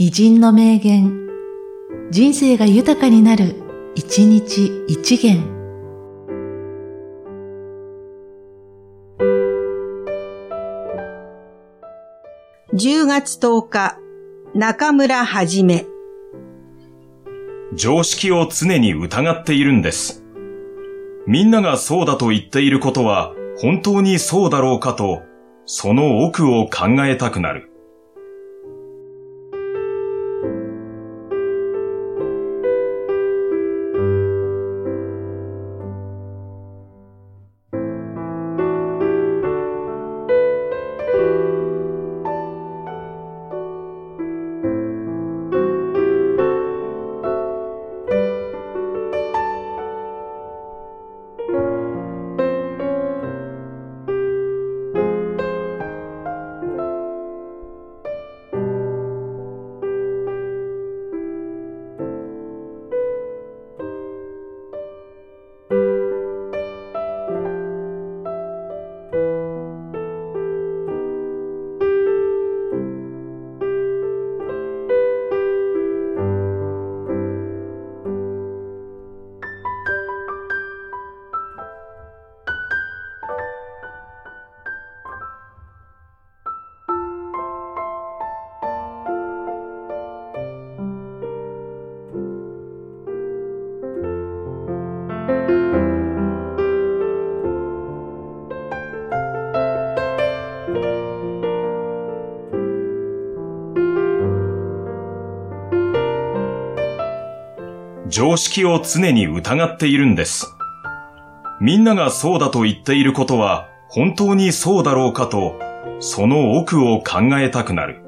偉人の名言、人生が豊かになる、一日一元。10月10日、中村はじめ。常識を常に疑っているんです。みんながそうだと言っていることは本当にそうだろうかと、その奥を考えたくなる。常識を常に疑っているんです。みんながそうだと言っていることは本当にそうだろうかと、その奥を考えたくなる。